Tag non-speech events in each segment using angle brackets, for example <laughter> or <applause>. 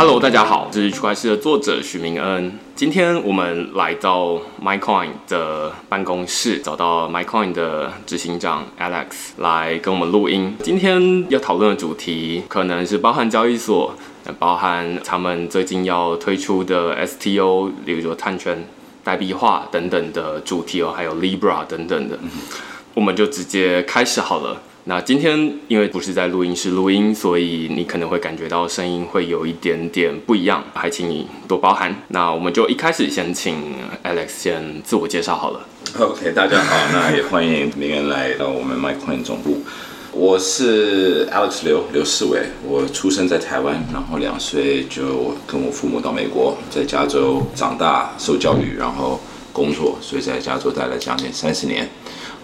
Hello，大家好，这是区块链的作者许明恩。今天我们来到 MyCoin 的办公室，找到 MyCoin 的执行长 Alex 来跟我们录音。今天要讨论的主题可能是包含交易所，包含他们最近要推出的 STO，例如说碳圈、代币化等等的主题哦，还有 Libra 等等的。我们就直接开始好了。那今天因为不是在录音室录音，所以你可能会感觉到声音会有一点点不一样，还请你多包涵。那我们就一开始先请 Alex 先自我介绍好了。OK，大家好，那也欢迎明人来到我们 MyCoin 总部。我是 Alex 刘刘世伟，我出生在台湾，然后两岁就跟我父母到美国，在加州长大受教育，然后工作，所以在加州待了将近三十年。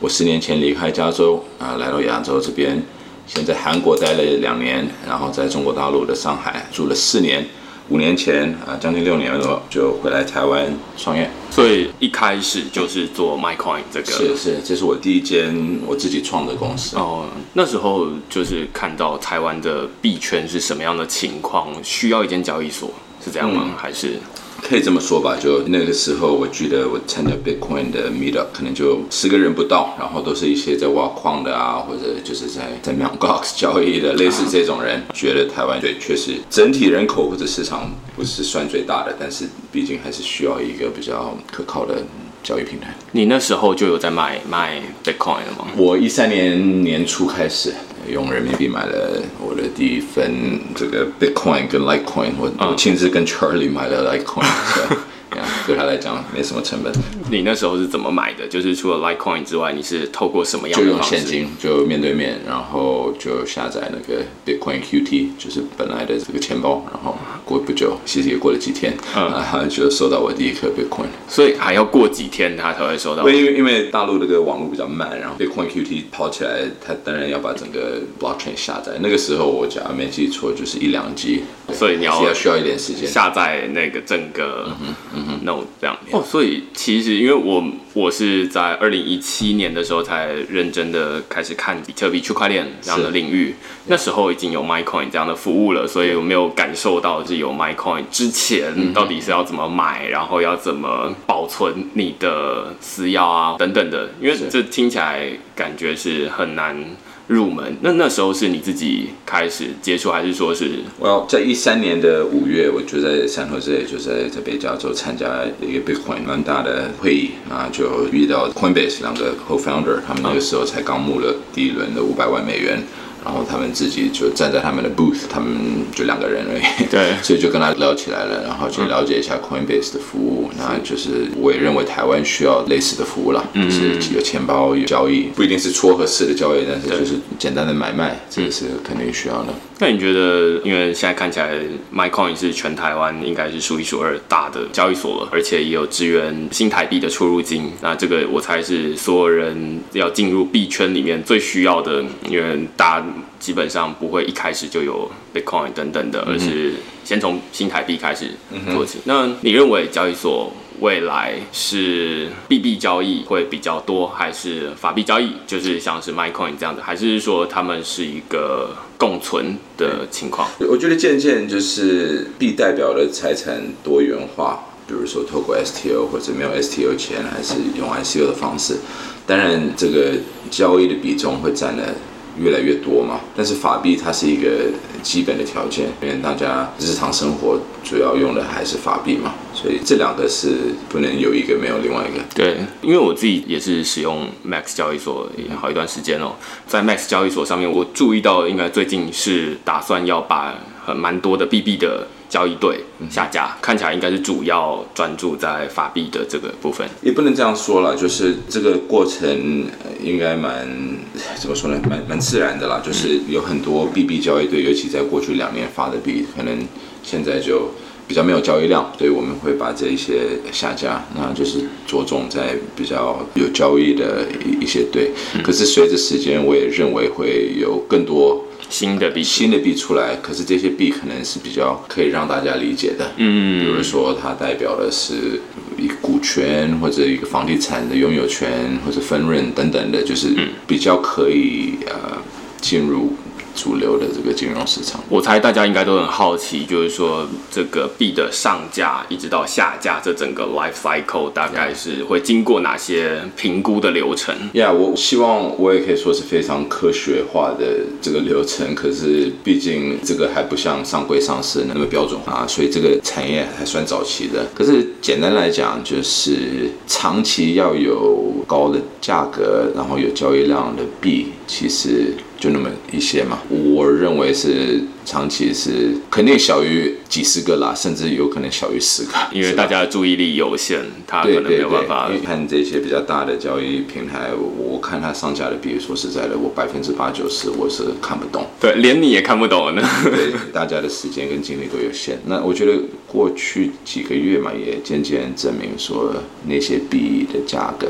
我十年前离开加州啊，来到亚洲这边，先在韩国待了两年，然后在中国大陆的上海住了四年。五年前啊，将近六年了，就回来台湾创业。所以一开始就是做 MyCoin 这个。是是，这是我第一间我自己创的公司。哦，那时候就是看到台湾的币圈是什么样的情况，需要一间交易所，是这样吗？还是？可以这么说吧，就那个时候，我记得我参加 Bitcoin 的 Meetup，可能就十个人不到，然后都是一些在挖矿的啊，或者就是在在 Mt. Gox 交易的，类似这种人，觉得台湾对确实整体人口或者市场不是算最大的，但是毕竟还是需要一个比较可靠的交易平台。你那时候就有在卖卖 Bitcoin 了吗？我一三年年初开始。用人民币买了我的第一份这个 Bitcoin 跟 Litecoin，我我亲自跟 Charlie 买了 Litecoin。<laughs> 对他来讲没什么成本。你那时候是怎么买的？就是除了 Litecoin 之外，你是透过什么样的？就用现金，就面对面，然后就下载那个 Bitcoin QT，就是本来的这个钱包。然后过不久，其实也过了几天，嗯，<laughs> 就收到我第一颗 Bitcoin。所以还要过几天他才会收到？因为因为大陆这个网络比较慢，然后 Bitcoin QT 跑起来，他当然要把整个 Blockchain 下载。那个时候我假如没记错，就是一两 G，所以你要需要一点时间下载那个整个。那我这样。哦，所以其实因为我我是在二零一七年的时候才认真的开始看比特币区块链这样的领域，那时候已经有 MyCoin 这样的服务了，所以我没有感受到是有 MyCoin 之前到底是要怎么买，然后要怎么保存你的私钥啊等等的，因为这听起来感觉是很难。入门那那时候是你自己开始接触，还是说是？我在一三年的五月，我就在汕头这里，就在在北加州参加一个 Bitcoin 蛮大的会议啊，就遇到 Coinbase 两个 Co-founder，他们那个时候才刚募了第一轮的五百万美元。然后他们自己就站在他们的 booth，他们就两个人而已。对，<laughs> 所以就跟他聊起来了，然后去了解一下 Coinbase 的服务。那就是我也认为台湾需要类似的服务了，就是有钱包、有交易，不一定是撮合式的交易，但是就是简单的买卖，这个是肯定需要的。那你觉得，因为现在看起来 MyCoin 是全台湾应该是数一数二大的交易所了，而且也有支援新台币的出入金。那这个我猜是所有人要进入币圈里面最需要的，因为大。基本上不会一开始就有 Bitcoin 等等的，而是先从新台币开始做起。那你认为交易所未来是币币交易会比较多，还是法币交易？就是像是 MyCoin 这样的，还是说他们是一个共存的情况？我觉得渐渐就是币代表的财产多元化，比如说透过 STO 或者没有 STO 前，还是用 ICO 的方式。当然，这个交易的比重会占了。越来越多嘛，但是法币它是一个基本的条件，因为大家日常生活主要用的还是法币嘛，所以这两个是不能有一个没有另外一个。对，因为我自己也是使用 Max 交易所也好一段时间哦，在 Max 交易所上面，我注意到应该最近是打算要把很蛮多的 BB 的。交易对下架，看起来应该是主要专注在法币的这个部分。也不能这样说了，就是这个过程应该蛮怎么说呢？蛮蛮自然的啦。就是有很多 BB 交易对，尤其在过去两年发的币，可能现在就比较没有交易量，所以我们会把这一些下架，那就是着重在比较有交易的一一些对。可是随着时间，我也认为会有更多。新的币，新的币出来，可是这些币可能是比较可以让大家理解的，嗯，比如说它代表的是一个股权或者一个房地产的拥有权或者分润等等的，就是比较可以呃进入主流的这个金融市场。我猜大家应该都很好奇，就是说这个币的上架一直到下架这整个 life cycle 大概是会经过哪些评估的流程？呀，我希望我也可以说是非常科学化的这个流程，可是毕竟这个还不像上柜上市那么标准化，所以这个产业还算早期的。可是简单来讲，就是长期要有高的价格，然后有交易量的币，其实就那么一些嘛。我认为是长期是肯定小于几十个啦，甚至有可能小于十个，因为大家的注意力有限，他可能没有办法看这些比较大的交易平台，我我看它上架的币，说实在的，我百分之八九十我是看不懂。对，连你也看不懂呢。对，<laughs> 大家的时间跟精力都有限。那我觉得过去几个月嘛，也渐渐证明说那些币的价格，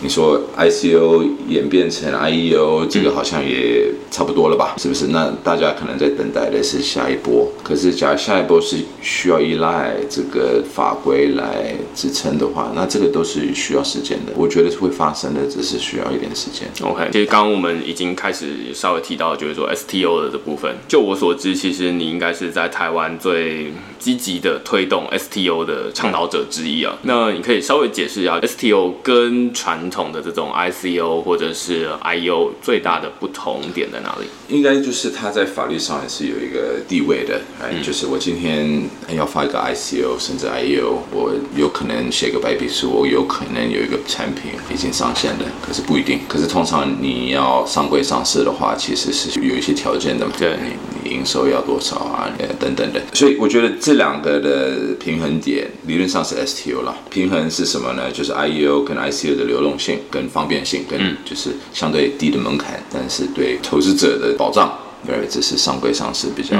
你说 ICO 演变成 IEO，这个好像也差不多了吧？是不是？那大家可能在等待的是下一波。可是，假如下一波是需要依赖这个法规来支撑的话，那这个都是需要时间的。我觉得是会发生的，只是需要一点时间。OK，其实刚刚我们已经开始稍微提到，就是说 STO 的这部分。就我所知，其实你应该是在台湾最积极的推动 STO 的倡导者之一啊。那你可以稍微解释一下 STO 跟传统的这种 ICO 或者是 IEO 最大的不同点在哪里？应该就是它在法律上还是有一个地位的，哎、就是我今天要发一个 ICO 甚至 IEO，我有可能写个白皮书，我有可能有一个产品已经上线了，可是不一定。可是通常你要上柜上市的话，其实是有一些条件的嘛，对你你营收要多少啊，呃等等的。所以我觉得这两个的平衡点理论上是 STO 了。平衡是什么呢？就是 IEO 跟 ICO 的流动性跟方便性，跟就是相对低的门槛，但是对投资者的保障，对，这是上柜上市比较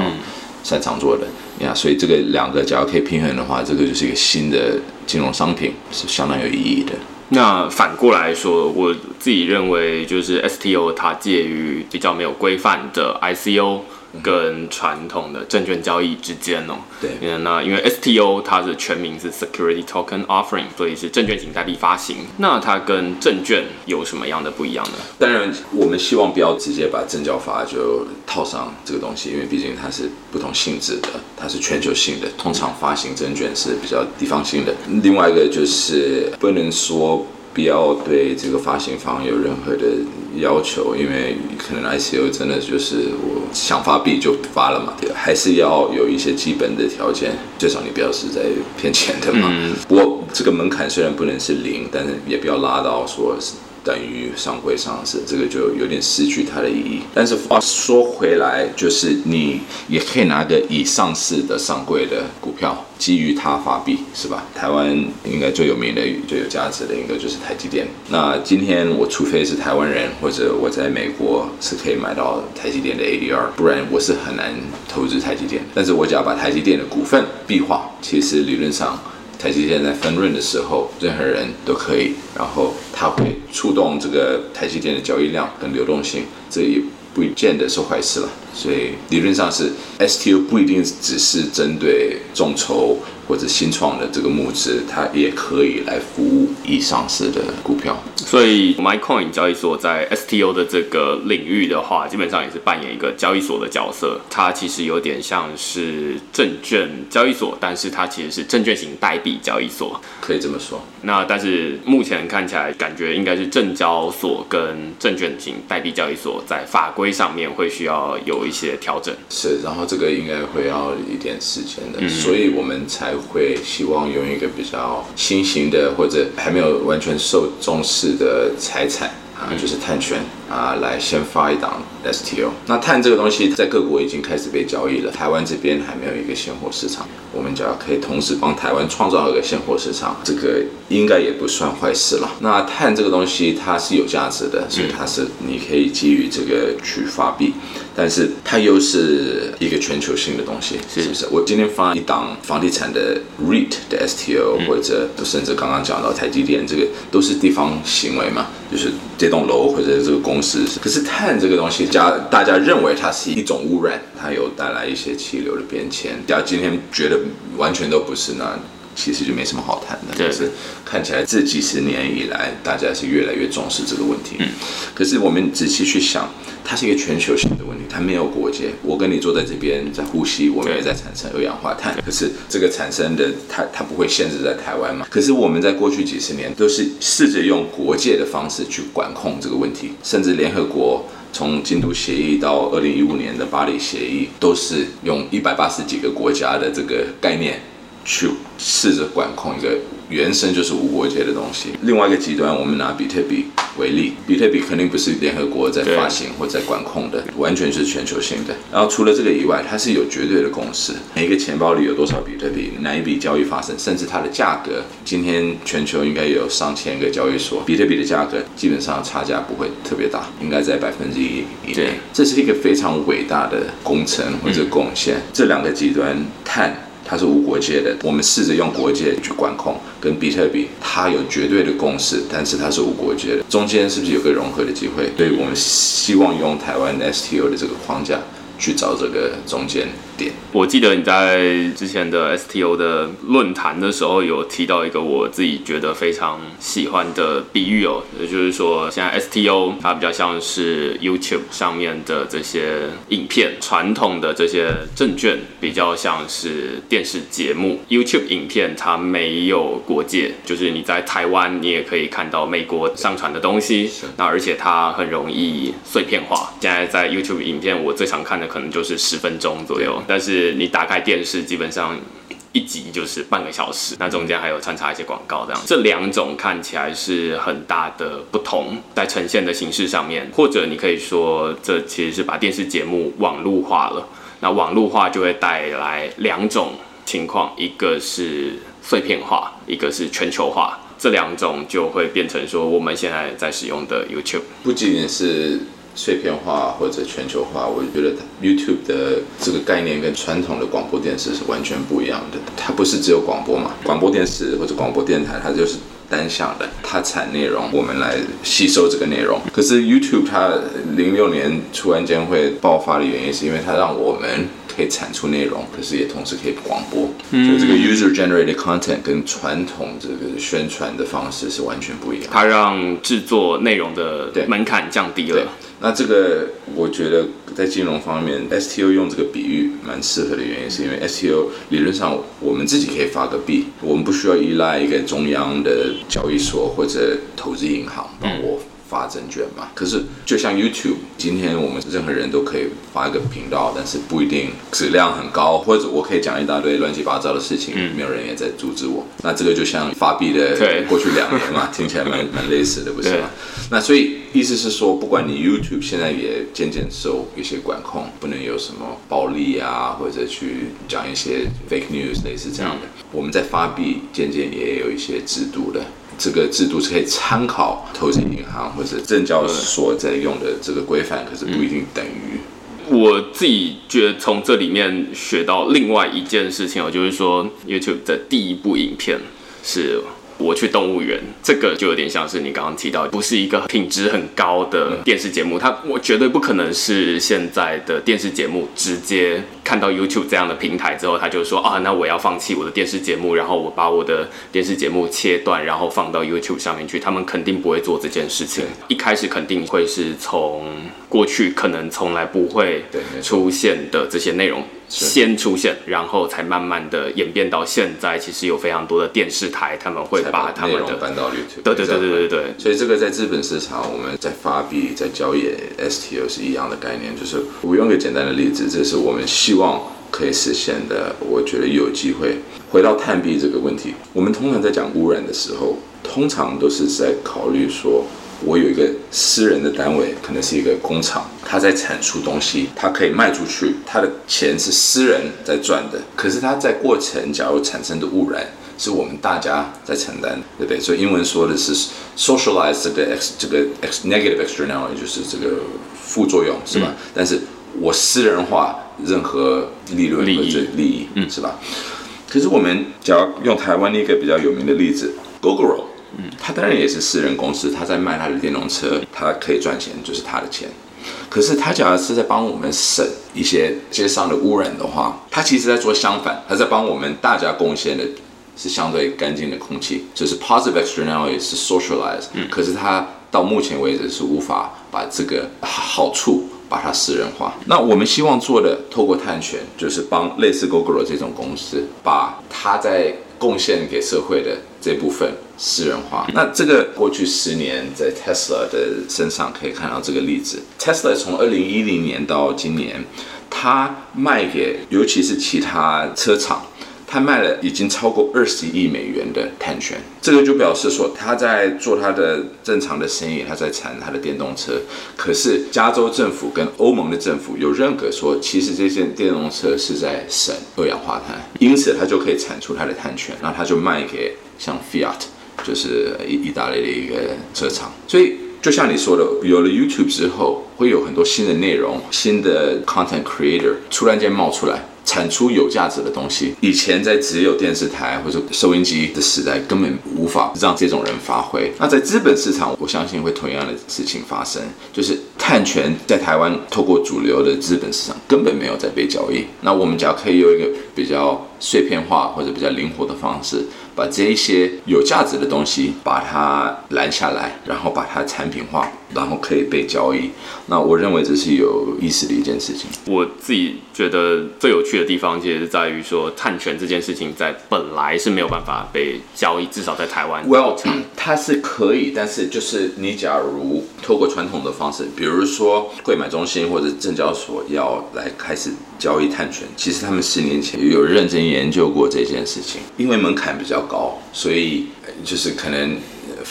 擅长做的呀。所以这个两个假如可以平衡的话，这个就是一个新的金融商品，是相当有意义的。那反过来说，我自己认为就是 STO 它介于比较没有规范的 ICO 跟传统的证券交易之间哦。对嗯，那因为 STO 它的全名是 Security Token Offering，所以是证券型代币发行。那它跟证券有什么样的不一样呢？当然，我们希望不要直接把证交法就套上这个东西，因为毕竟它是不同性质的，它是全球性的。通常发行证券是比较地方性的。另外一个就是不能说不要对这个发行方有任何的要求，因为可能 ICO 真的就是我想发币就发了嘛，对，还是要有一些基本的条件，最少你不要是在骗钱的嘛。不过这个门槛虽然不能是零，但是也不要拉到说是。等于上柜上市，这个就有点失去它的意义。但是话说回来，就是你也可以拿个已上市的上柜的股票，基于它发币，是吧？台湾应该最有名的、最有价值的，应该就是台积电。那今天我除非是台湾人，或者我在美国是可以买到台积电的 ADR，不然我是很难投资台积电。但是我只要把台积电的股份币化，其实理论上。台积电在分润的时候，任何人都可以，然后它会触动这个台积电的交易量跟流动性，这也不见得是坏事了。所以理论上是 STO 不一定只是针对众筹或者新创的这个募资，它也可以来服务已上市的股票。所以 MyCoin 交易所在 STO 的这个领域的话，基本上也是扮演一个交易所的角色。它其实有点像是证券交易所，但是它其实是证券型代币交易所。可以这么说。那但是目前看起来，感觉应该是证交所跟证券型代币交易所在法规上面会需要有一些调整。是，然后这个应该会要一点时间的，所以我们才会希望用一个比较新型的或者还没有完全受重视的财产啊，就是碳权啊，来先发一档 STO。那碳这个东西在各国已经开始被交易了，台湾这边还没有一个现货市场。我们只要可以同时帮台湾创造一个现货市场，这个应该也不算坏事了。那碳这个东西它是有价值的，所以它是你可以基于这个去发币，但是它又是一个全球性的东西，是不是？我今天发一档房地产的 REIT 的 STO，、或者甚至刚刚讲到台积电，这个都是地方行为嘛，就是这栋楼或者这个公司。可是碳这个东西，加大家认为它是一种污染，它有带来一些气流的变迁。假如今天觉得完全都不是，那其实就没什么好谈的。对就是看起来这几十年以来，大家是越来越重视这个问题。嗯，可是我们仔细去想，它是一个全球性的问题，它没有国界。我跟你坐在这边在呼吸，我们也在产生二氧化碳。可是这个产生的它它不会限制在台湾嘛？可是我们在过去几十年都是试着用国界的方式去管控这个问题，甚至联合国。从京都协议到二零一五年的巴黎协议，都是用一百八十几个国家的这个概念去试着管控一个原生就是无国界的东西。另外一个极端，我们拿比特币为例，比特币肯定不是联合国在发行或在管控的，完全是全球性的。然后除了这个以外，它是有绝对的共识，每一个钱包里有多少比特币，哪一笔交易发生，甚至它的价格。今天全球应该有上千个交易所，比特币的价格基本上差价不会特别大，应该在百分之一以内。这是一个非常伟大的工程或者贡献。这两个极端，碳。它是无国界的，我们试着用国界去管控，跟比特币它有绝对的共识，但是它是无国界的，中间是不是有个融合的机会？所以我们希望用台湾 STO 的这个框架去找这个中间。我记得你在之前的 STO 的论坛的时候有提到一个我自己觉得非常喜欢的比喻哦，也就是说现在 STO 它比较像是 YouTube 上面的这些影片，传统的这些证券比较像是电视节目。YouTube 影片它没有国界，就是你在台湾你也可以看到美国上传的东西，那而且它很容易碎片化。现在在 YouTube 影片我最常看的可能就是十分钟左右。但是你打开电视，基本上一集就是半个小时，那中间还有穿插一些广告，这样这两种看起来是很大的不同，在呈现的形式上面，或者你可以说这其实是把电视节目网络化了。那网络化就会带来两种情况，一个是碎片化，一个是全球化，这两种就会变成说我们现在在使用的 YouTube，不仅仅是。碎片化或者全球化，我觉得 YouTube 的这个概念跟传统的广播电视是完全不一样的。它不是只有广播嘛？广播电视或者广播电台，它就是单向的，它产内容，我们来吸收这个内容。可是 YouTube 它零六年突然间会爆发的原因，是因为它让我们可以产出内容，可是也同时可以广播。所以这个 user generated content 跟传统这个宣传的方式是完全不一样。它让制作内容的门槛降低了。那这个我觉得在金融方面，STO 用这个比喻蛮适合的原因，是因为 STO 理论上我们自己可以发个币，我们不需要依赖一个中央的交易所或者投资银行帮我。发证券嘛，可是就像 YouTube，今天我们任何人都可以发一个频道，但是不一定质量很高，或者我可以讲一大堆乱七八糟的事情，没有人也在阻止我。那这个就像发币的过去两年嘛，<laughs> 听起来蛮蛮类似的，不是吗？那所以意思是说，不管你 YouTube 现在也渐渐受一些管控，不能有什么暴力啊，或者去讲一些 fake news 类似这样的。我们在发币渐渐也有一些制度的。这个制度是可以参考投资银行或者证交所在用的这个规范，可是不一定等于。我自己觉得从这里面学到另外一件事情哦，就是说 YouTube 的第一部影片是。我去动物园，这个就有点像是你刚刚提到，不是一个品质很高的电视节目。它我绝对不可能是现在的电视节目，直接看到 YouTube 这样的平台之后，他就说啊，那我要放弃我的电视节目，然后我把我的电视节目切断，然后放到 YouTube 上面去。他们肯定不会做这件事情。一开始肯定会是从过去可能从来不会出现的这些内容。先出现，然后才慢慢的演变到现在。其实有非常多的电视台，他们会把他们的搬到 YouTube。对对对对对对。所以这个在资本市场，我们在发币、在交易 STO 是一样的概念。就是我用一个简单的例子，这是我们希望可以实现的。我觉得有机会回到碳币这个问题。我们通常在讲污染的时候，通常都是在考虑说。我有一个私人的单位，可能是一个工厂，他在产出东西，它可以卖出去，他的钱是私人在赚的。可是他在过程，假如产生的污染，是我们大家在承担，对不对？所以英文说的是 socialize 这个 x 这个 x negative externality，就是这个副作用，是吧？但是我私人化任何利润或者利益，嗯，是吧？可是我们只要用台湾的一个比较有名的例子，Google。嗯，他当然也是私人公司，他在卖他的电动车，他可以赚钱，就是他的钱。可是他假如是在帮我们省一些街上的污染的话，他其实在做相反，他在帮我们大家贡献的是相对干净的空气，就是 positive externality 是 socialize，、嗯、可是它到目前为止是无法把这个好处把它私人化。那我们希望做的，透过碳权，就是帮类似 Google 这种公司，把它在贡献给社会的这部分私人化。那这个过去十年在 Tesla 的身上可以看到这个例子。Tesla 从二零一零年到今年，它卖给尤其是其他车厂。他卖了已经超过二十亿美元的碳权，这个就表示说他在做他的正常的生意，他在产他的电动车。可是加州政府跟欧盟的政府有认可说，其实这些电动车是在省二氧化碳，因此他就可以产出他的碳权，然后他就卖给像 Fiat，就是意意大利的一个车厂。所以就像你说的，有了 YouTube 之后，会有很多新的内容、新的 content creator 突然间冒出来。产出有价值的东西，以前在只有电视台或者收音机的时代，根本无法让这种人发挥。那在资本市场，我相信会同样的事情发生，就是碳权在台湾透过主流的资本市场根本没有在被交易。那我们只要可以用一个比较碎片化或者比较灵活的方式，把这一些有价值的东西把它拦下来，然后把它产品化，然后可以被交易。那我认为这是有意思的一件事情。我自己觉得最有趣的地方，其实是在于说碳权这件事情在本来是没有办法被交易，至少在台湾。Well，它是可以，但是就是你假如透过传统的方式，比如说汇买中心或者证交所要来开始交易碳权，其实他们十年前有认真研究过这件事情，因为门槛比较高，所以就是可能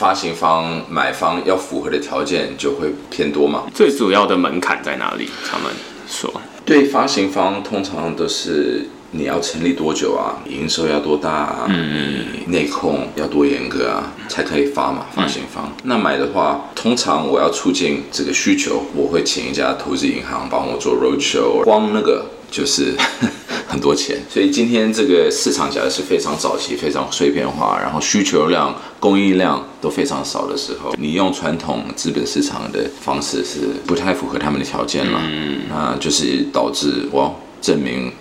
发行方、买方要符合的条件就会偏多嘛。最主要的门槛在哪里？他们说，对发行方通常都是你要成立多久啊，营收要多大啊，嗯你内控要多严格啊，才可以发嘛。发行方、那买的话，通常我要促进这个需求，我会请一家投资银行帮我做 roadshow，光那个就是 <laughs> 很多钱。所以今天这个市场假如是非常早期、非常碎片化，然后需求量、供应量都非常少的时候，你用传统资本市场的方式是不太符合他们的条件了。嗯，那就是导致我证明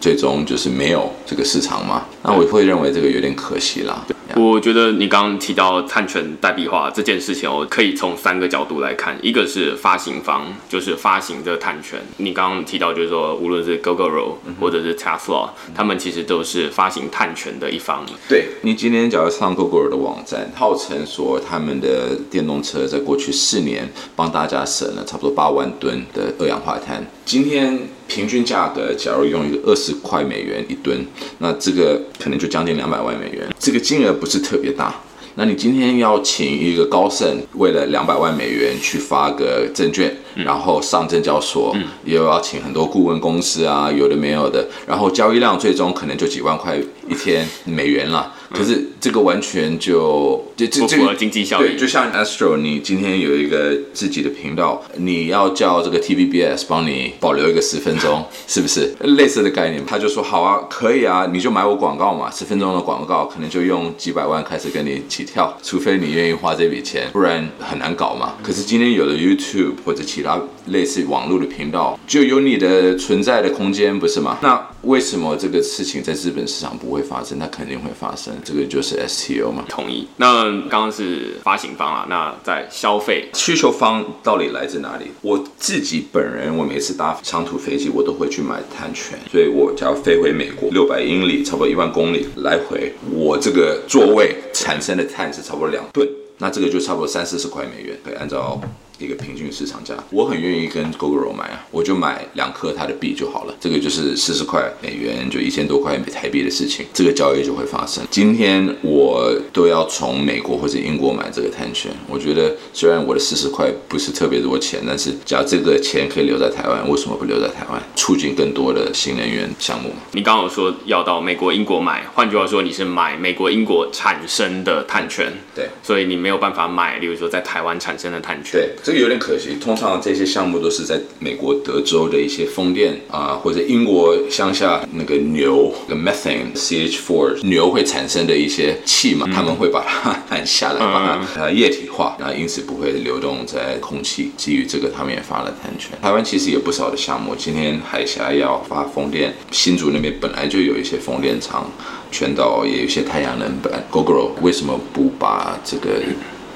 最终就是没有这个市场嘛。那我会认为这个有点可惜啦。我觉得你刚刚提到碳权代币化这件事情，我可以从三个角度来看。一个是发行方，就是发行的碳权。你刚刚提到，就是说，无论是 Gogoro 或者是 Tesla，他们其实都是发行碳权的一方。对你今天假如上 Google 的网站，号称说他们的电动车在过去四年帮大家省了差不多八万吨的二氧化碳。今天平均价格，假如用一个二十块美元一吨，那这个可能就将近两百万美元，这个金额不是特别大。那你今天要请一个高盛为了两百万美元去发个证券，然后上证交所，也有要请很多顾问公司啊，有的没有的，然后交易量最终可能就几万块一天美元了。可是这个完全就就这这个经济效益对，就像 Astro，你今天有一个自己的频道，你要叫这个 TVBS 帮你保留一个十分钟，<laughs> 是不是类似的概念？他就说好啊，可以啊，你就买我广告嘛，十分钟的广告可能就用几百万开始跟你起跳，除非你愿意花这笔钱，不然很难搞嘛。可是今天有了 YouTube 或者其他类似网络的频道，就有你的存在的空间，不是吗？那为什么这个事情在资本市场不会发生？它肯定会发生，这个就是 STO 嘛。同意。那刚刚是发行方啊，那在消费需求方到底来自哪里？我自己本人，我每次搭长途飞机，我都会去买碳权，所以我只要飞回美国六百英里，差不多一万公里来回，我这个座位产生的碳是差不多两吨，那这个就差不多三四十块美元，可以按照。一个平均市场价，我很愿意跟 GoGo 买啊，我就买两颗它的币就好了。这个就是四十块美元，就一千多块台币的事情，这个交易就会发生。今天我都要从美国或者英国买这个碳权，我觉得虽然我的四十块不是特别多钱，但是假如这个钱可以留在台湾，为什么不留在台湾，促进更多的新能源项目？你刚刚有说要到美国、英国买，换句话说，你是买美国、英国产生的碳权，对所以你没有办法买，例如说在台湾产生的碳权。对，这个有点可惜。通常这些项目都是在美国德州的一些风电啊，或者英国乡下那个牛，个 methane CH4 牛会产生的一些气嘛，他们会把它按下来，把它呃液体化，然后因此不会流动在空气。基于这个，他们也发了碳权。台湾其实有不少的项目，今天海峡要发风电，新竹那边本来就有一些风电场，全岛也有一些太阳能板。GoGo 为什么不把这个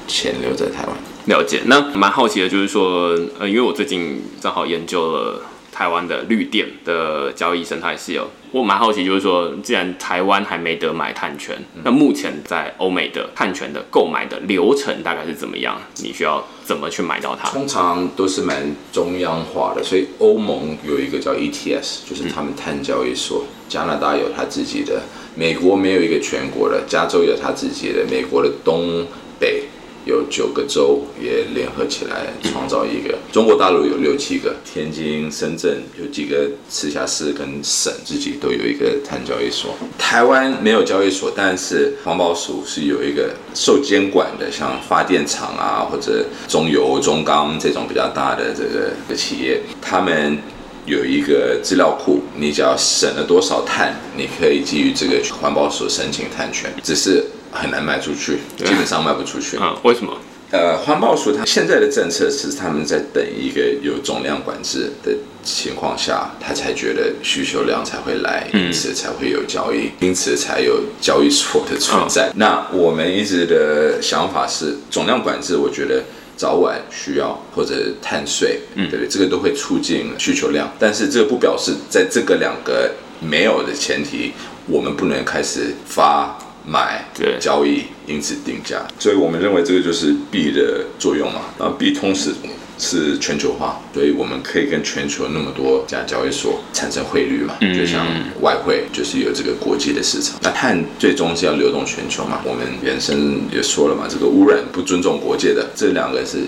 钱留在台湾？了解，那蛮好奇的，就是说，呃，因为我最近正好研究了台湾的绿电的交易生态系哦，我蛮好奇，就是说，既然台湾还没得买碳权，那目前在欧美的碳权的购买的流程大概是怎么样？你需要怎么去买到它？通常都是蛮中央化的，所以欧盟有一个叫 ETS，就是他们碳交易所，加拿大有他自己的，美国没有一个全国的，加州有他自己的，美国的东北。有九个州也联合起来创造一个，中国大陆有六七个，天津、深圳有几个直辖市跟省自己都有一个碳交易所。台湾没有交易所，但是环保署是有一个受监管的，像发电厂啊或者中油、中钢这种比较大的这个企业，他们有一个资料库，你只要省了多少碳，你可以基于这个环保署申请碳权，只是。很难卖出去，基本上卖不出去。啊，为什么？呃，环保署它现在的政策是他们在等一个有总量管制的情况下，他才觉得需求量才会来，因此才会有交易，因此才有交易所的存在。那我们一直的想法是，总量管制，我觉得早晚需要，或者碳税，嗯对不对？这个都会促进需求量，但是这不表示在这个两个没有的前提，我们不能开始发。买交易，因此定价，所以我们认为这个就是币的作用嘛。然后币同时是全球化，所以我们可以跟全球那么多家交易所产生汇率嘛，就像外汇就是有这个国际的市场。那碳最终是要流动全球嘛，我们原生也说了嘛，这个污染不尊重国界的，这两个是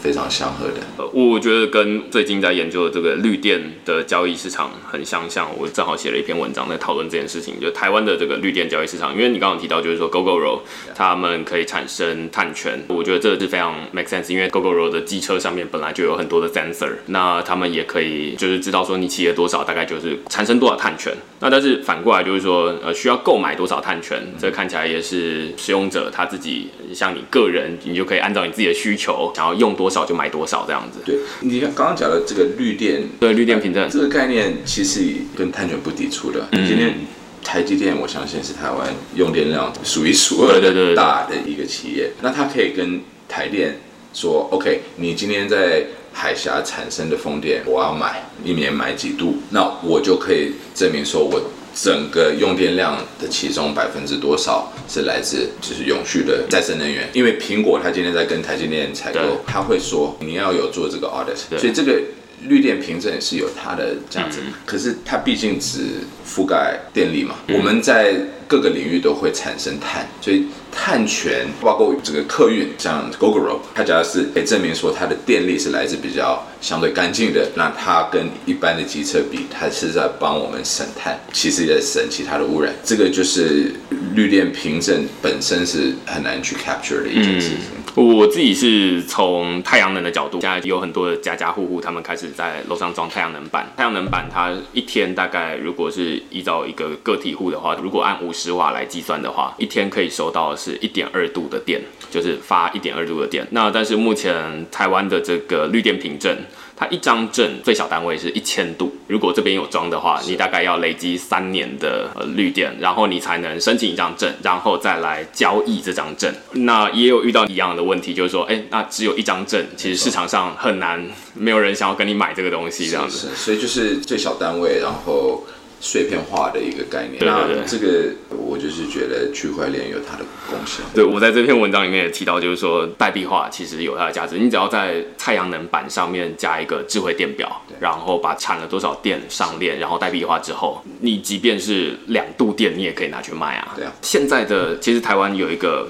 非常相合的。呃，我觉得跟最近在研究的这个绿电的交易市场很相像。我正好写了一篇文章在讨论这件事情，就台湾的这个绿电交易市场，因为你刚刚提到就是说 GoGoRo 他们可以产生碳权，我觉得这个是非常 make sense，因为 GoGoRo 的机车上面本本来就有很多的 sensor，那他们也可以就是知道说你骑了多少，大概就是产生多少碳权。那但是反过来就是说，呃，需要购买多少碳权，这看起来也是使用者他自己，像你个人，你就可以按照你自己的需求，想要用多少就买多少这样子。对，你看刚刚讲的这个绿电，对绿电凭证这个概念，其实跟碳权不抵触的。今天台积电，我相信是台湾用电量数一数二的大的一个企业，那它可以跟台电。说 OK，你今天在海峡产生的风电，我要买一年买几度，那我就可以证明说我整个用电量的其中百分之多少是来自就是永续的再生能源。因为苹果它今天在跟台积电采购，他会说你要有做这个 audit，所以这个绿电凭证是有它的价值。可是它毕竟只覆盖电力嘛，我们在各个领域都会产生碳，所以。碳权包括这个客运，像 GoGoRo，它主要是可以证明说它的电力是来自比较相对干净的，那它跟一般的机车比，它是在帮我们省碳，其实也在省其他的污染。这个就是绿电凭证本身是很难去 capture 的一件事情。我自己是从太阳能的角度，现在有很多的家家户户，他们开始在楼上装太阳能板。太阳能板它一天大概如果是依照一个个体户的话，如果按五十瓦来计算的话，一天可以收到。是一点二度的电，就是发一点二度的电。那但是目前台湾的这个绿电凭证，它一张证最小单位是一千度。如果这边有装的话，你大概要累积三年的呃绿电，然后你才能申请一张证，然后再来交易这张证。那也有遇到一样的问题，就是说，哎，那只有一张证，其实市场上很难，没有人想要跟你买这个东西这样子。所以就是最小单位，然后。碎片化的一个概念，那这个我就是觉得区块链有它的功效。对我在这篇文章里面也提到，就是说代币化其实有它的价值。你只要在太阳能板上面加一个智慧电表，然后把产了多少电上链，然后代币化之后，你即便是两度电，你也可以拿去卖啊。对啊。现在的其实台湾有一个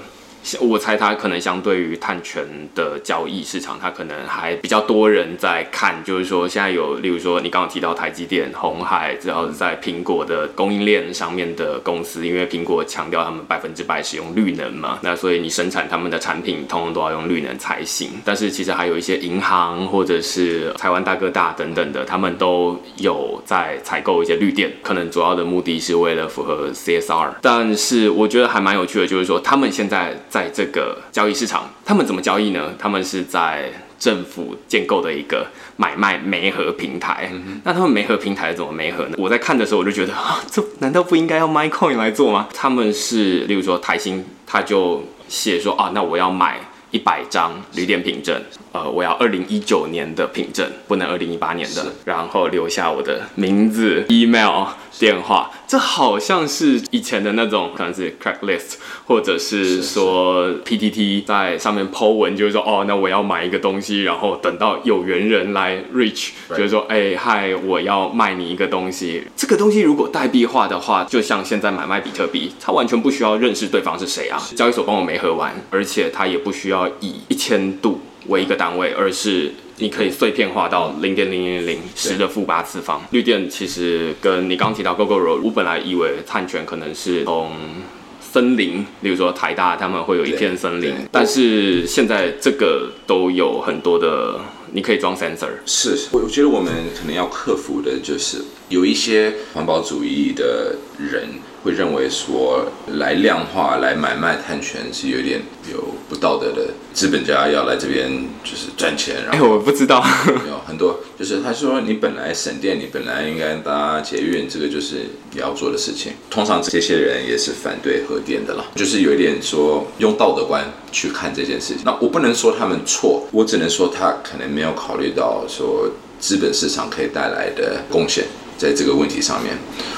我猜它可能相对于碳权的交易市场，它可能还比较多人在看。就是说，现在有，例如说你刚刚提到台积电、红海，然后在苹果的供应链上面的公司，因为苹果强调他们百分之百使用绿能嘛，那所以你生产他们的产品，通通都要用绿能才行。但是其实还有一些银行或者是台湾大哥大等等的，他们都有在采购一些绿电，可能主要的目的是为了符合 CSR。但是我觉得还蛮有趣的，就是说他们现在。在这个交易市场，他们怎么交易呢？他们是在政府建构的一个买卖媒合平台。那他们媒合平台怎么媒合呢？我在看的时候，我就觉得啊，这难道不应该要 MyCoin 来做吗？他们是，例如说台新，他就写说啊，那我要买一百张旅店凭证，呃，我要二零一九年的凭证，不能二零一八年的，然后留下我的名字、email。电话，这好像是以前的那种，可能是 Craigslist，或者是说 PTT 在上面 Po 文，就是说，哦，那我要买一个东西，然后等到有缘人来 reach，就是说，哎，嗨，我要卖你一个东西。这个东西如果代币化的话，就像现在买卖比特币，它完全不需要认识对方是谁啊，交易所帮我没合完，而且它也不需要以一千度为一个单位，而是。你可以碎片化到零点零零零十的负八次方。绿电其实跟你刚提到 GoGoRo，我本来以为碳权可能是从森林，例如说台大他们会有一片森林，但是现在这个都有很多的，你可以装 sensor。是，我我觉得我们可能要克服的就是有一些环保主义的人。会认为说来量化来买卖碳权是有点有不道德的，资本家要来这边就是赚钱。哎，我不知道，有很多就是他说你本来省电，你本来应该搭捷运，这个就是你要做的事情。通常这些人也是反对核电的啦，就是有一点说用道德观去看这件事情。那我不能说他们错，我只能说他可能没有考虑到说资本市场可以带来的贡献。在这个问题上面，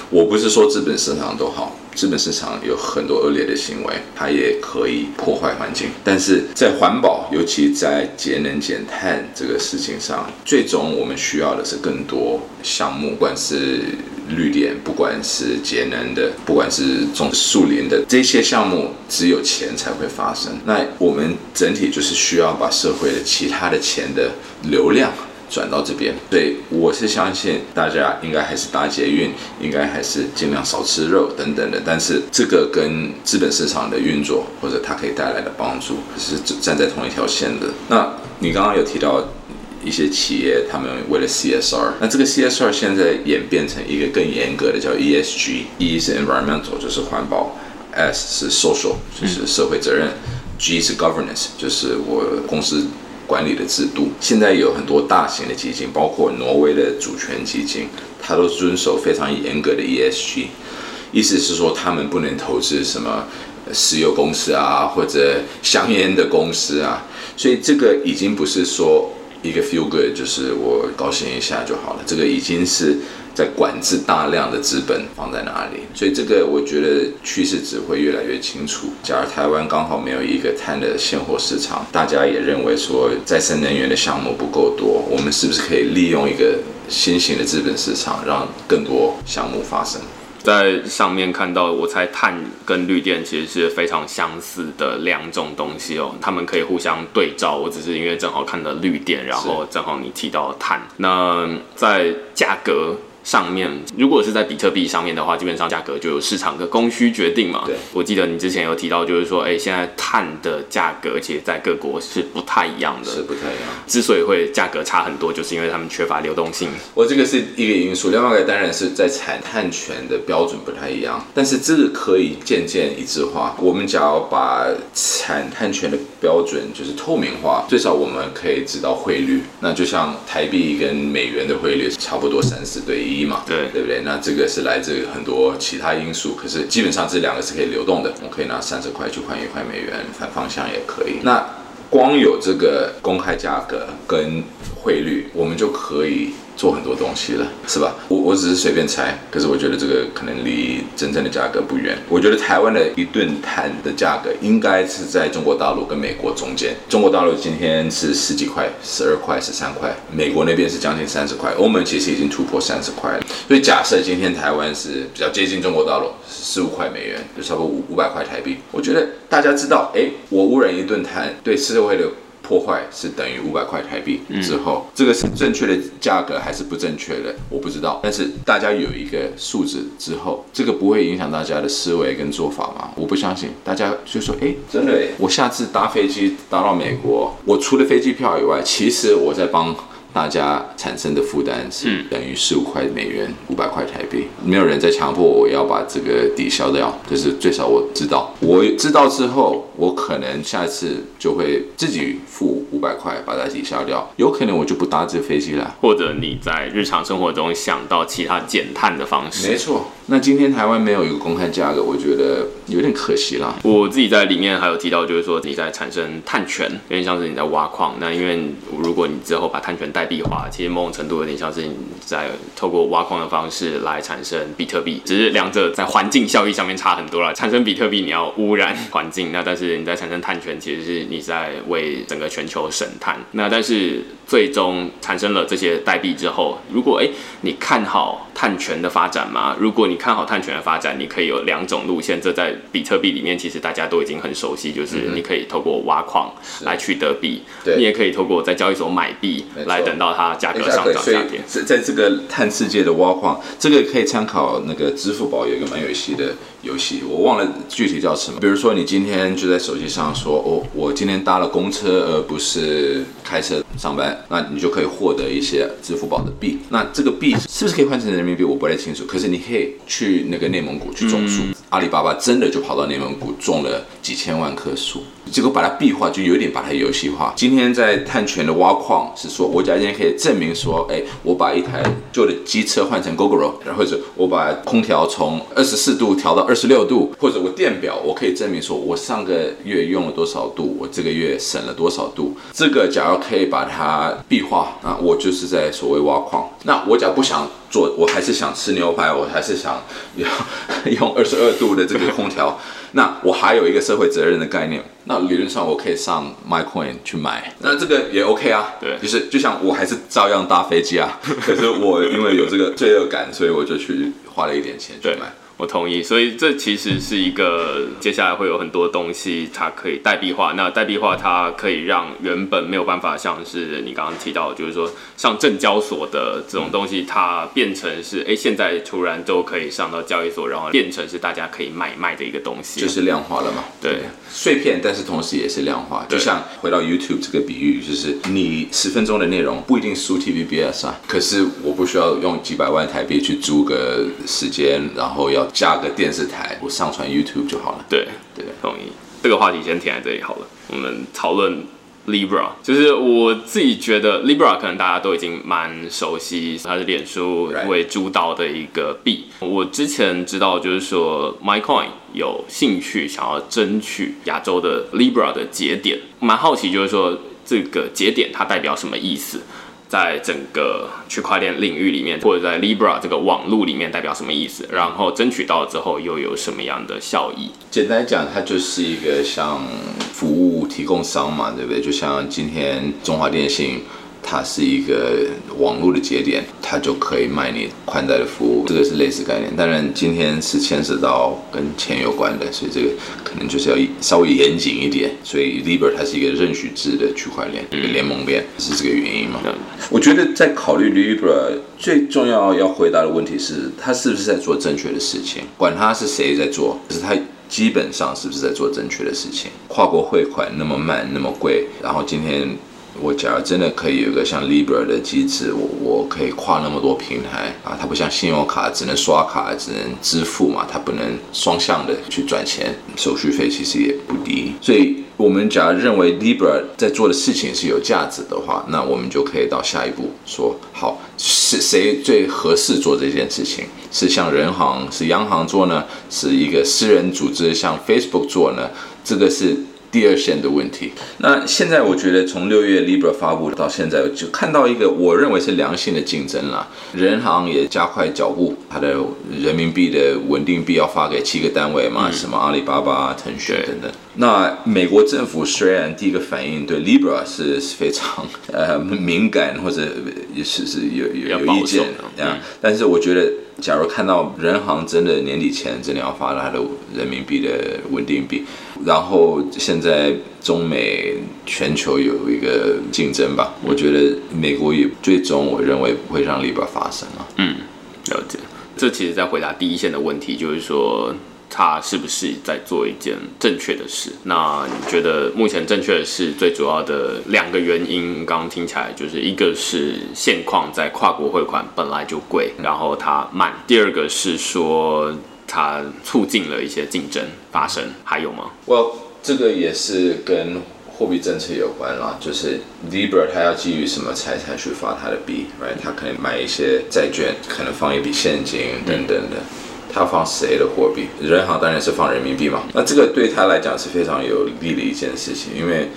我不是说资本市场都好，资本市场有很多恶劣的行为，它也可以破坏环境。但是在环保，尤其在节能减碳这个事情上，最终我们需要的是更多项目，不管是绿电，不管是节能的，不管是种树林的这些项目，只有钱才会发生。那我们整体就是需要把社会的其他的钱的流量。转到这边，对我是相信大家应该还是搭捷运，应该还是尽量少吃肉等等的。但是这个跟资本市场的运作或者它可以带来的帮助是站在同一条线的。那你刚刚有提到一些企业，他们为了 CSR，那这个 CSR 现在演变成一个更严格的叫 ESG，E 是 environmental 就是环保，S 是 social 就是社会责任，G 是 governance 就是我公司。管理的制度，现在有很多大型的基金，包括挪威的主权基金，它都遵守非常严格的 ESG，意思是说他们不能投资什么石油公司啊，或者香烟的公司啊，所以这个已经不是说一个 feel good，就是我高兴一下就好了，这个已经是。在管制大量的资本放在哪里，所以这个我觉得趋势只会越来越清楚。假如台湾刚好没有一个碳的现货市场，大家也认为说再生能源的项目不够多，我们是不是可以利用一个新型的资本市场，让更多项目发生？在上面看到，我猜碳跟绿电其实是非常相似的两种东西哦，他们可以互相对照。我只是因为正好看到绿电，然后正好你提到碳，那在价格。上面如果是在比特币上面的话，基本上价格就由市场的供需决定嘛。对，我记得你之前有提到，就是说，哎，现在碳的价格其实在各国是不太一样的，是不太一样。之所以会价格差很多，就是因为他们缺乏流动性。我这个是一个因素，另外一个当然是在产碳权的标准不太一样，但是这个可以渐渐一致化。我们只要把产碳权的标准就是透明化，最少我们可以知道汇率。那就像台币跟美元的汇率差不多三四对一。一嘛，对对不对？那这个是来自很多其他因素，可是基本上这两个是可以流动的。我可以拿三十块去换一块美元，反方向也可以。那光有这个公开价格跟汇率，我们就可以。做很多东西了，是吧？我我只是随便猜，可是我觉得这个可能离真正的价格不远。我觉得台湾的一顿碳的价格应该是在中国大陆跟美国中间。中国大陆今天是十几块，十二块、十三块，美国那边是将近三十块，欧盟其实已经突破三十块了。所以假设今天台湾是比较接近中国大陆，十五块美元，就差不多五五百块台币。我觉得大家知道，哎，我污染一顿碳对社会的。破坏是等于五百块台币之后，这个是正确的价格还是不正确的？我不知道。但是大家有一个数字之后，这个不会影响大家的思维跟做法吗？我不相信。大家就说，哎，真的，我下次搭飞机搭到美国，我除了飞机票以外，其实我在帮。大家产生的负担是等于十五块美元，五百块台币。没有人在强迫我要把这个抵消掉，就是最少我知道，我知道之后，我可能下次就会自己付五百块把它抵消掉。有可能我就不搭这飞机了，或者你在日常生活中想到其他减碳的方式。没错。那今天台湾没有一个公开价格，我觉得有点可惜啦。我自己在里面还有提到，就是说你在产生碳权，有点像是你在挖矿。那因为如果你之后把碳权代币化，其实某种程度有点像是你在透过挖矿的方式来产生比特币，只是两者在环境效益上面差很多了。产生比特币你要污染环境，那但是你在产生碳权，其实是你在为整个全球省碳。那但是最终产生了这些代币之后，如果哎你看好碳权的发展吗？如果你看好碳权的发展，你可以有两种路线。这在比特币里面，其实大家都已经很熟悉，就是你可以透过挖矿来取得币，你也可以透过在交易所买币来等到它价格上涨下跌。在在这个碳世界的挖矿，这个可以参考那个支付宝有一个蛮有趣的游戏，我忘了具体叫什么。比如说你今天就在手机上说，哦，我今天搭了公车而不是开车上班，那你就可以获得一些支付宝的币。那这个币是不是可以换成人民币？我不太清楚。可是你可以去那个内蒙古去种树，阿里巴巴真的就跑到内蒙古种了几千万棵树，结果把它币化，就有点把它游戏化。今天在探权的挖矿是说，我假如今天可以证明说，哎，我把一台旧的机车换成 GoGo，然后或者我把空调从二十四度调到二十六度，或者我电表，我可以证明说我上个月用了多少度，我这个月省了多少度。这个假如可以把它币化，那我就是在所谓挖矿。那我假如不想做，我还是想吃牛排，我还是想要用 <laughs> 二十二度的这个空调。那我还有一个社会责任的概念，那理论上我可以上 MyCoin 去买，那这个也 OK 啊。对，就是就像我还是照样搭飞机啊，可是我因为有这个罪恶感，所以我就去花了一点钱去买。我同意，所以这其实是一个接下来会有很多东西，它可以代币化。那代币化它可以让原本没有办法像是你刚刚提到，就是说上证交所的这种东西，它变成是哎，现在突然都可以上到交易所，然后变成是大家可以买卖的一个东西，就是量化了嘛？对，碎片，但是同时也是量化。就像回到 YouTube 这个比喻，就是你十分钟的内容不一定输 TVBS 啊，可是我不需要用几百万台币去租个时间，然后要。加个电视台，我上传 YouTube 就好了。对对，同意。这个话题先停在这里好了。我们讨论 Libra，就是我自己觉得 Libra 可能大家都已经蛮熟悉，它是脸书为主导的一个币。我之前知道，就是说 MyCoin 有兴趣想要争取亚洲的 Libra 的节点，蛮好奇，就是说这个节点它代表什么意思？在整个区块链领域里面，或者在 Libra 这个网络里面代表什么意思？然后争取到之后又有什么样的效益？简单讲，它就是一个像服务提供商嘛，对不对？就像今天中华电信。它是一个网络的节点，它就可以卖你宽带的服务，这个是类似概念。当然，今天是牵涉到跟钱有关的，所以这个可能就是要稍微严谨一点。所以，Libra 它是一个认许制的区块链，一个联盟链，是这个原因嘛？我觉得在考虑 Libra 最重要要回答的问题是，它是不是在做正确的事情？管它是谁在做，可是它基本上是不是在做正确的事情？跨国汇款那么慢，那么贵，然后今天。我假如真的可以有一个像 Libra 的机制，我我可以跨那么多平台啊，它不像信用卡只能刷卡只能支付嘛，它不能双向的去转钱，手续费其实也不低。所以，我们假如认为 Libra 在做的事情是有价值的话，那我们就可以到下一步说，好是谁最合适做这件事情？是像人行、是央行做呢？是一个私人组织像 Facebook 做呢？这个是。第二线的问题。那现在我觉得从六月 Libra 发布到现在，就看到一个我认为是良性的竞争了。人行也加快脚步，它的人民币的稳定币要发给七个单位嘛，什么阿里巴巴、腾讯等等。那美国政府虽然第一个反应对 Libra 是非常呃敏感，或者也是是有有有意见啊，但是我觉得。假如看到人行真的年底前真的要发它的人民币的稳定币，然后现在中美全球有一个竞争吧，我觉得美国也最终我认为不会让 Libra 发生了。嗯，了解。这其实在回答第一线的问题，就是说。他是不是在做一件正确的事？那你觉得目前正确的事最主要的两个原因，刚刚听起来就是一个是现况在跨国汇款本来就贵，然后它慢；第二个是说它促进了一些竞争发生，还有吗？我这个也是跟货币政策有关啦，就是 Libra 它要基于什么财产去发它的币，right？它可能买一些债券，可能放一笔现金等等的。他放谁的货币？人行当然是放人民币嘛。那这个对他来讲是非常有利的一件事情，因为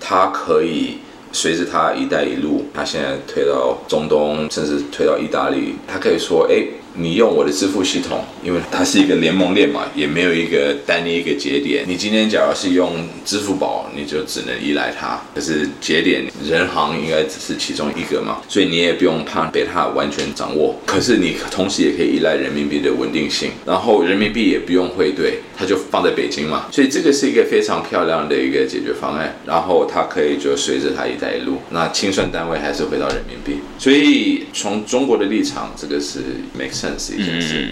他可以随着他“一带一路”，他现在推到中东，甚至推到意大利，他可以说：“哎。”你用我的支付系统，因为它是一个联盟链嘛，也没有一个单一一个节点。你今天假如是用支付宝，你就只能依赖它。可是节点人行应该只是其中一个嘛，所以你也不用怕被它完全掌握。可是你同时也可以依赖人民币的稳定性，然后人民币也不用汇兑，它就放在北京嘛。所以这个是一个非常漂亮的一个解决方案。然后它可以就随着它一带一路，那清算单位还是回到人民币。所以从中国的立场，这个是 make sense。一件事。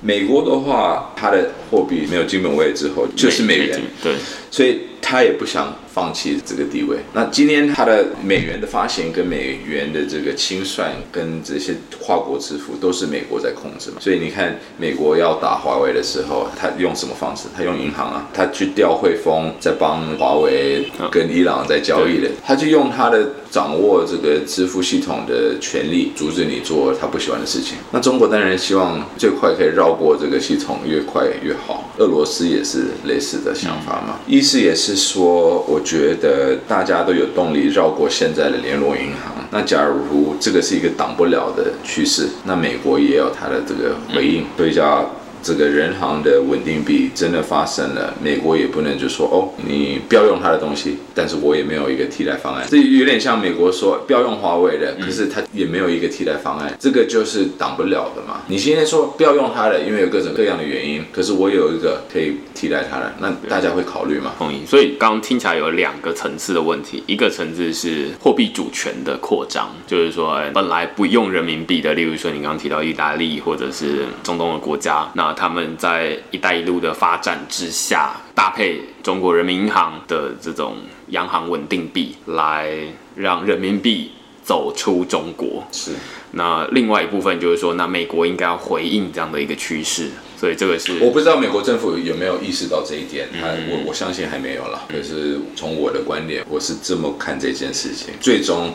美国的话，它的货币没有金本位之后，就是美元。对，所以他也不想。放弃这个地位。那今天他的美元的发行跟美元的这个清算跟这些跨国支付都是美国在控制嘛？所以你看，美国要打华为的时候，他用什么方式？他用银行啊，他去调汇丰，在帮华为跟伊朗在交易的，他就用他的掌握这个支付系统的权利，阻止你做他不喜欢的事情。那中国当然希望最快可以绕过这个系统，越快越好。俄罗斯也是类似的想法嘛？意思也是说我。觉得大家都有动力绕过现在的联络银行。那假如这个是一个挡不了的趋势，那美国也有它的这个回应，所以叫。这个人行的稳定币真的发生了，美国也不能就说哦，你不要用他的东西，但是我也没有一个替代方案。这有点像美国说不要用华为的，可是他也没有一个替代方案，这个就是挡不了的嘛。你现在说不要用它的，因为有各种各样的原因，可是我有一个可以替代它的，那大家会考虑吗？同意。所以刚刚听起来有两个层次的问题，一个层次是货币主权的扩张，就是说本来不用人民币的，例如说你刚刚提到意大利或者是中东的国家，那他们在“一带一路”的发展之下，搭配中国人民银行的这种央行稳定币，来让人民币走出中国。是。那另外一部分就是说，那美国应该要回应这样的一个趋势。所以这个是我不知道美国政府有没有意识到这一点。他我我相信还没有了。可是从我的观点，我是这么看这件事情。最终。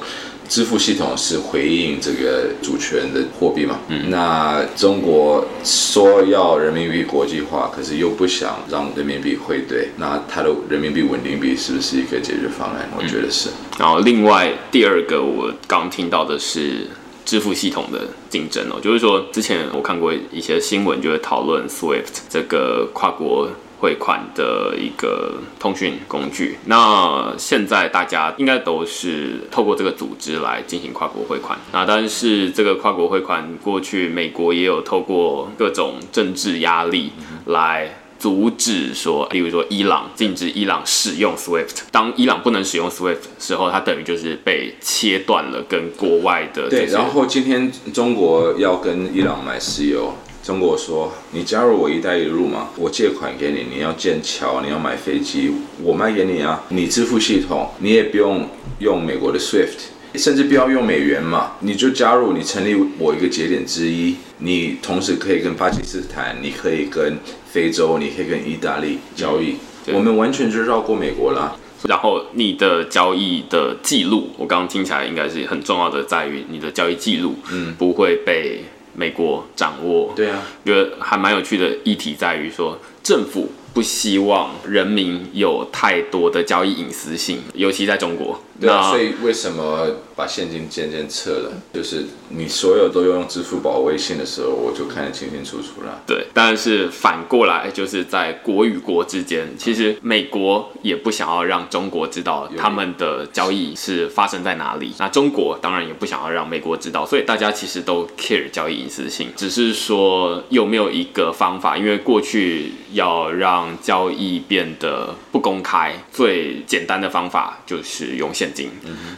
支付系统是回应这个主权的货币嘛？嗯，那中国说要人民币国际化，可是又不想让人民币汇兑，那它的人民币稳定币是不是一个解决方案？我觉得是。然后另外第二个，我刚听到的是支付系统的竞争哦，就是说之前我看过一些新闻，就会讨论 SWIFT 这个跨国。汇款的一个通讯工具，那现在大家应该都是透过这个组织来进行跨国汇款。那但是这个跨国汇款，过去美国也有透过各种政治压力来阻止，说，例如说伊朗禁止伊朗使用 SWIFT。当伊朗不能使用 SWIFT 时候，它等于就是被切断了跟国外的。对，然后今天中国要跟伊朗买石油。中国说：“你加入我一带一路嘛，我借款给你，你要建桥，你要买飞机，我卖给你啊。你支付系统，你也不用用美国的 SWIFT，甚至不要用美元嘛，你就加入，你成立我一个节点之一，你同时可以跟巴基斯坦，你可以跟非洲，你可以跟意大利交易，我们完全就绕过美国啦。然后你的交易的记录，我刚刚听起来应该是很重要的，在于你的交易记录，嗯，不会被。”美国掌握，对啊，觉得还蛮有趣的议题在于说，政府不希望人民有太多的交易隐私性，尤其在中国。对啊，所以为什么把现金渐渐撤了？就是你所有都用支付宝、微信的时候，我就看得清清楚楚了。对，但是反过来，就是在国与国之间，其实美国也不想要让中国知道他们的交易是发生在哪里。那中国当然也不想要让美国知道，所以大家其实都 care 交易隐私性，只是说有没有一个方法？因为过去要让交易变得不公开，最简单的方法就是用现。金，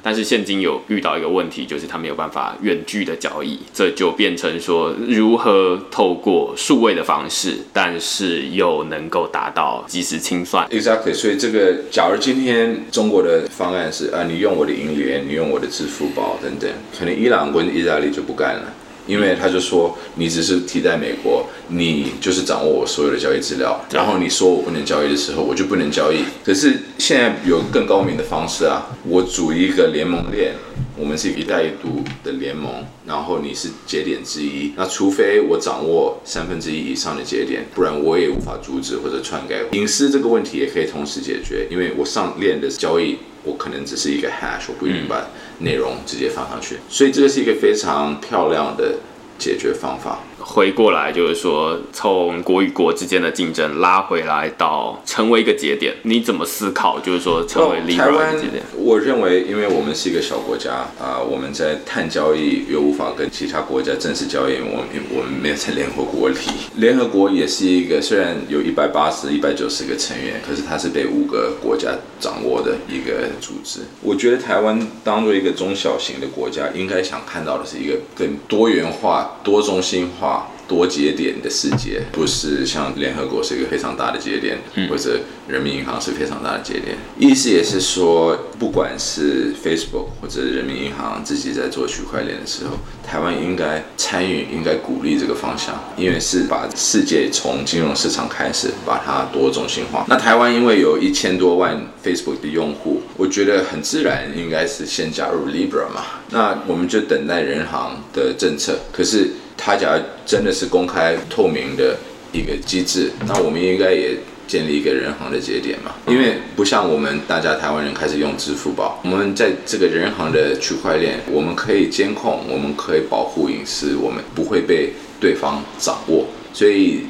但是现金有遇到一个问题，就是它没有办法远距的交易，这就变成说如何透过数位的方式，但是又能够达到及时清算。Exactly，所以这个，假如今天中国的方案是啊，你用我的银联，你用我的支付宝等等，可能伊朗跟意大利就不干了。因为他就说，你只是替代美国，你就是掌握我所有的交易资料，然后你说我不能交易的时候，我就不能交易。可是现在有更高明的方式啊，我组一个联盟链，我们是一带一路的联盟，然后你是节点之一，那除非我掌握三分之一以上的节点，不然我也无法阻止或者篡改。隐私这个问题也可以同时解决，因为我上链的交易。我可能只是一个 hash，我不一定把内容直接放上去，所以这个是一个非常漂亮的解决方法。回过来就是说，从国与国之间的竞争拉回来到成为一个节点，你怎么思考？就是说，成为台湾节点。我认为，因为我们是一个小国家啊，我们在碳交易又无法跟其他国家正式交易，我们我们没有在联合国里。联合国也是一个虽然有一百八十、一百九十个成员，可是它是被五个国家掌握的一个组织。我觉得台湾当做一个中小型的国家，应该想看到的是一个更多元化、多中心化。多节点的世界，不是像联合国是一个非常大的节点，或者人民银行是非常大的节点。意思也是说，不管是 Facebook 或者人民银行自己在做区块链的时候，台湾应该参与，应该鼓励这个方向，因为是把世界从金融市场开始把它多中心化。那台湾因为有一千多万 Facebook 的用户，我觉得很自然应该是先加入 Libra 嘛。那我们就等待人行的政策，可是。他假如真的是公开透明的一个机制，那我们应该也建立一个人行的节点嘛？因为不像我们大家台湾人开始用支付宝，我们在这个人行的区块链，我们可以监控，我们可以保护隐私，我们不会被对方掌握。所以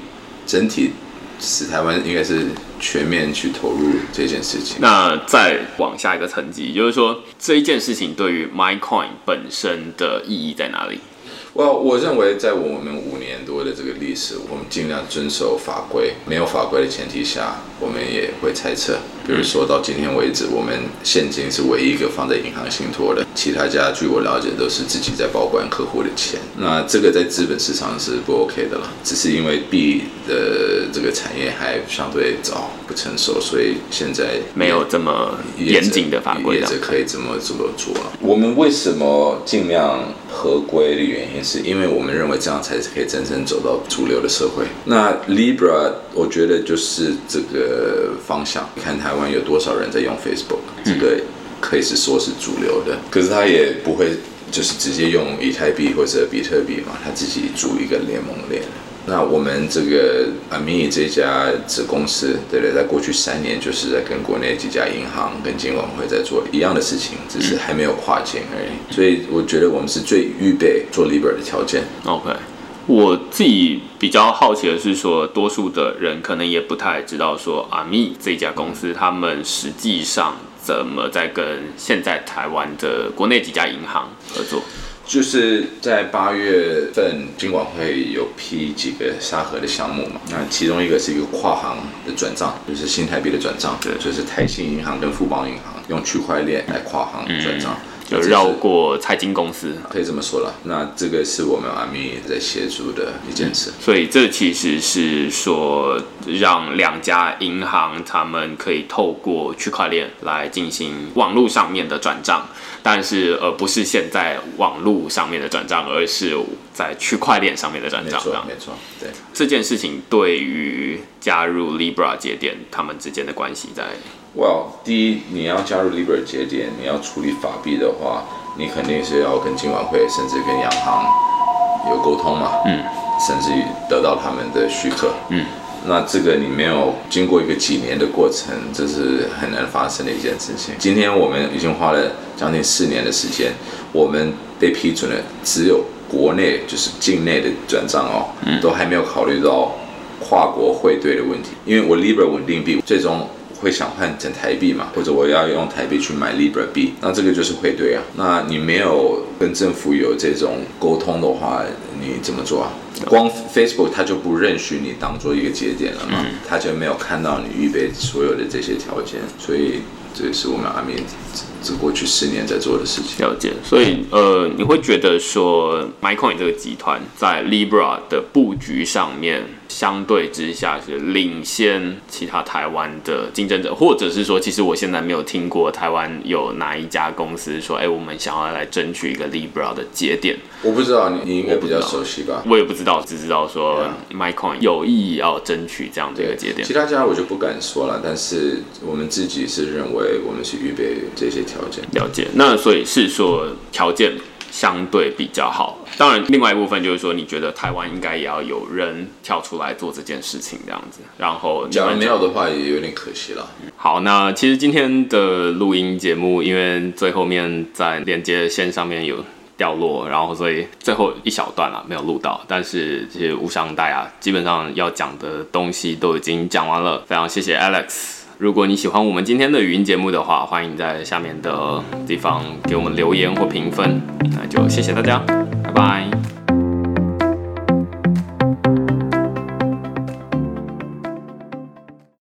整体使台湾应该是全面去投入这件事情。那再往下一个层级，就是说这一件事情对于 MyCoin 本身的意义在哪里？我我认为，在我们五年多的这个历史，我们尽量遵守法规。没有法规的前提下，我们也会猜测。比如说到今天为止，我们现金是唯一一个放在银行信托的，其他家据我了解都是自己在保管客户的钱。那这个在资本市场是不 OK 的了，只是因为币的这个产业还相对早不成熟，所以现在没有这么严谨的法规，也可以这么这么做。我们为什么尽量合规的原因，是因为我们认为这样才是可以真正走到主流的社会。那 Libra 我觉得就是这个方向，看台湾。有多少人在用 Facebook？这个可以是说是主流的，可是他也不会就是直接用以太币或者比特币嘛，他自己组一个联盟链。那我们这个阿米这家子公司，对对，在过去三年就是在跟国内几家银行跟金管会在做一样的事情，只是还没有跨境而已。所以我觉得我们是最预备做 Libra 的条件。OK。我自己比较好奇的是，说多数的人可能也不太知道，说阿米这家公司，他们实际上怎么在跟现在台湾的国内几家银行合作？就是在八月份，金管会有批几个沙盒的项目嘛，那其中一个是一个跨行的转账，就是新台币的转账，对，就是台信银行跟富邦银行用区块链来跨行转账。就绕过财经公司，可以这么说了。那这个是我们阿米在协助的一件事。所以这其实是说，让两家银行他们可以透过区块链来进行网络上面的转账，但是而不是现在网络上面的转账，而是在区块链上面的转账。没错，没错。对这件事情，对于加入 Libra 节点，他们之间的关系在。Well，第一，你要加入 Libra 节点，你要处理法币的话，你肯定是要跟金管会，甚至跟央行有沟通嘛，嗯，甚至于得到他们的许可，嗯，那这个你没有经过一个几年的过程，这是很难发生的一件事情。今天我们已经花了将近四年的时间，我们被批准了，只有国内就是境内的转账哦，都还没有考虑到跨国汇兑的问题。因为我 Libra 稳定币最终会想换成台币嘛，或者我要用台币去买 Libra 币，那这个就是汇兑啊。那你没有跟政府有这种沟通的话，你怎么做啊？光 Facebook 它就不认许你当做一个节点了嘛，它就没有看到你预备所有的这些条件，所以这也是我们阿明这过去十年在做的事情。了解，所以呃，你会觉得说 MyCoin 这个集团在 Libra 的布局上面，相对之下是领先其他台湾的竞争者，或者是说，其实我现在没有听过台湾有哪一家公司说，哎，我们想要来争取一个 Libra 的节点。我不知道，你你应该比较熟悉吧？我也不知道，只知道说 MyCoin 有意要争取这样的一个节点。其他家我就不敢说了，但是我们自己是认为我们是预备这些条件。了解，那所以是说条件相对比较好。当然，另外一部分就是说，你觉得台湾应该也要有人跳出来做这件事情，这样子。然后，假如没有的话，也有点可惜了。好，那其实今天的录音节目，因为最后面在连接线上面有掉落，然后所以最后一小段了没有录到。但是其实无伤大雅，基本上要讲的东西都已经讲完了。非常谢谢 Alex。如果你喜欢我们今天的语音节目的话，欢迎在下面的地方给我们留言或评分。那就谢谢大家，拜拜。